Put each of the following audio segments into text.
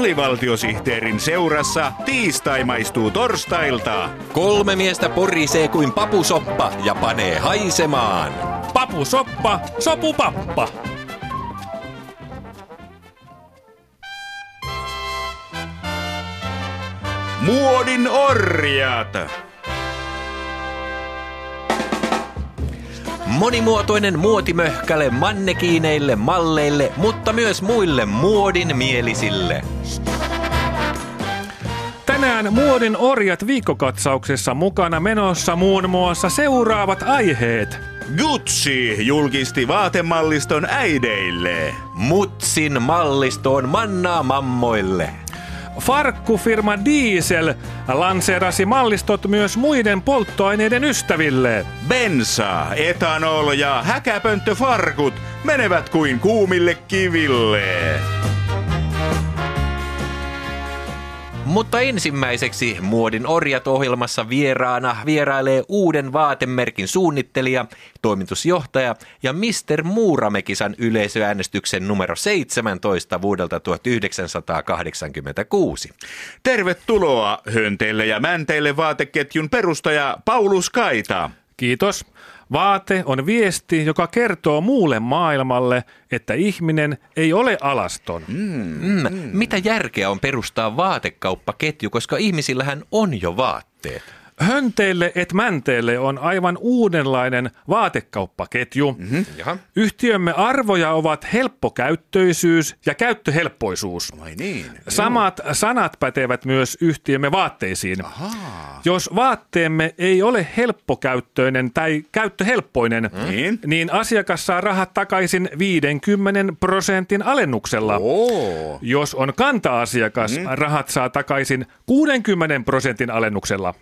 alivaltiosihteerin seurassa tiistai maistuu torstailta. Kolme miestä porisee kuin papusoppa ja panee haisemaan. Papusoppa, sopupappa. Muodin orjat. Monimuotoinen muotimöhkäle mannekiineille, malleille, mutta myös muille muodin mielisille. Tänään Muodin orjat viikkokatsauksessa mukana menossa muun muassa seuraavat aiheet. Gucci julkisti vaatemalliston äideille. Mutsin mallistoon mannaa mammoille. Farkkufirma Diesel lanseerasi mallistot myös muiden polttoaineiden ystäville. Bensa, etanol ja häkäpönttöfarkut menevät kuin kuumille kiville. Mutta ensimmäiseksi Muodin orjat ohjelmassa vieraana vierailee uuden vaatemerkin suunnittelija, toimitusjohtaja ja Mr. Muuramekisan yleisöäänestyksen numero 17 vuodelta 1986. Tervetuloa hönteille ja mänteille vaateketjun perustaja Paulus Kaita. Kiitos. Vaate on viesti, joka kertoo muulle maailmalle, että ihminen ei ole alaston. Mm, mitä järkeä on perustaa vaatekauppaketju, koska ihmisillähän on jo vaatteet? Hönteille et mänteille on aivan uudenlainen vaatekauppaketju. Mm-hmm. Jaha. Yhtiömme arvoja ovat helppokäyttöisyys ja käyttöhelppoisuus. Vai niin? Samat sanat pätevät myös yhtiömme vaatteisiin. Ahaa. Jos vaatteemme ei ole helppokäyttöinen tai käyttöhelppoinen, Niin? niin asiakas saa rahat takaisin 50 prosentin alennuksella. Oo. Jos on kanta-asiakas, mm. rahat saa takaisin 60 prosentin alennuksella.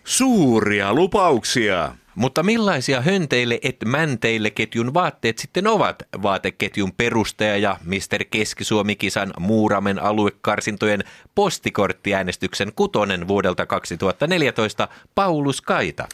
Suuria lupauksia. Mutta millaisia hönteille et mänteille ketjun vaatteet sitten ovat? Vaateketjun perustaja ja Mr. Keski-Suomi-kisan Muuramen aluekarsintojen postikorttiäänestyksen kutonen vuodelta 2014 Paulus Kaita.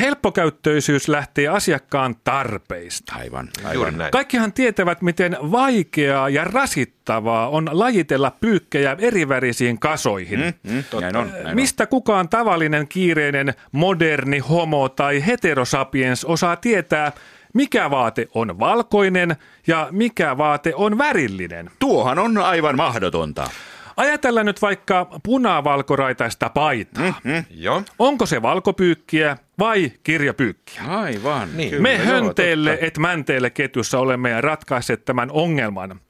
Helppokäyttöisyys lähtee asiakkaan tarpeista. Aivan, Juuri aivan. näin. Kaikkihan tietävät, miten vaikeaa ja rasittavaa on lajitella pyykkejä erivärisiin kasoihin. Mm. Mm, näin on, näin on. Mistä kukaan tavallinen, kiireinen, moderni, homo tai heterosapiens osaa tietää, mikä vaate on valkoinen ja mikä vaate on värillinen? Tuohan on aivan mahdotonta. Ajatellaan nyt vaikka punavalkoraitaista paitaa. Mm. Joo. Onko se valkopyykkiä vai kirjapyykkiä? Aivan. Niin. Kyllä, Me joo, hönteille totta. et mänteille ketjussa olemme ratkaisseet tämän ongelman.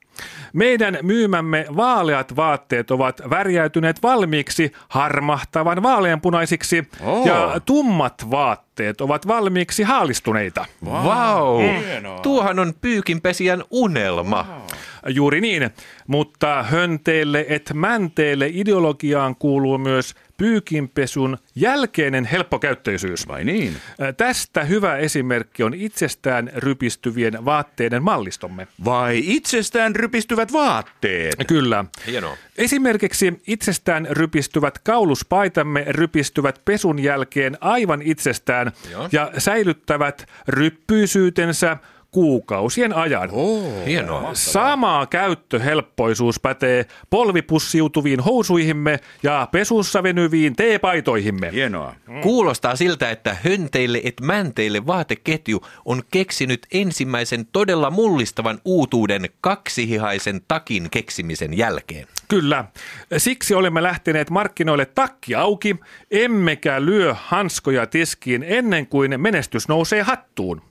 Meidän myymämme vaaleat vaatteet ovat värjäytyneet valmiiksi harmahtavan vaaleanpunaisiksi Oo. ja tummat vaatteet ovat valmiiksi haalistuneita. Vau! Wow. Hienoa. Tuohan on pyykinpesijän unelma. Juuri niin, mutta hönteille et mänteille ideologiaan kuuluu myös pyykinpesun jälkeinen helppokäyttöisyys. Vai niin? Ä, Tästä hyvä esimerkki on itsestään rypistyvien vaatteiden mallistomme. Vai itsestään rypistyvät vaatteet? Kyllä. Hienoa. Esimerkiksi itsestään rypistyvät kauluspaitamme rypistyvät pesun jälkeen aivan itsestään Joo. ja säilyttävät ryppyisyytensä kuukausien ajan. Oh. Hienoa. Sama käyttöhelppoisuus pätee polvipussiutuviin housuihimme ja pesussa venyviin teepaitoihimme. Hienoa. Kuulostaa siltä, että hönteille et mänteille vaateketju on keksinyt ensimmäisen todella mullistavan uutuuden kaksihihaisen takin keksimisen jälkeen. Kyllä. Siksi olemme lähteneet markkinoille takki auki, emmekä lyö hanskoja tiskiin ennen kuin menestys nousee hattuun.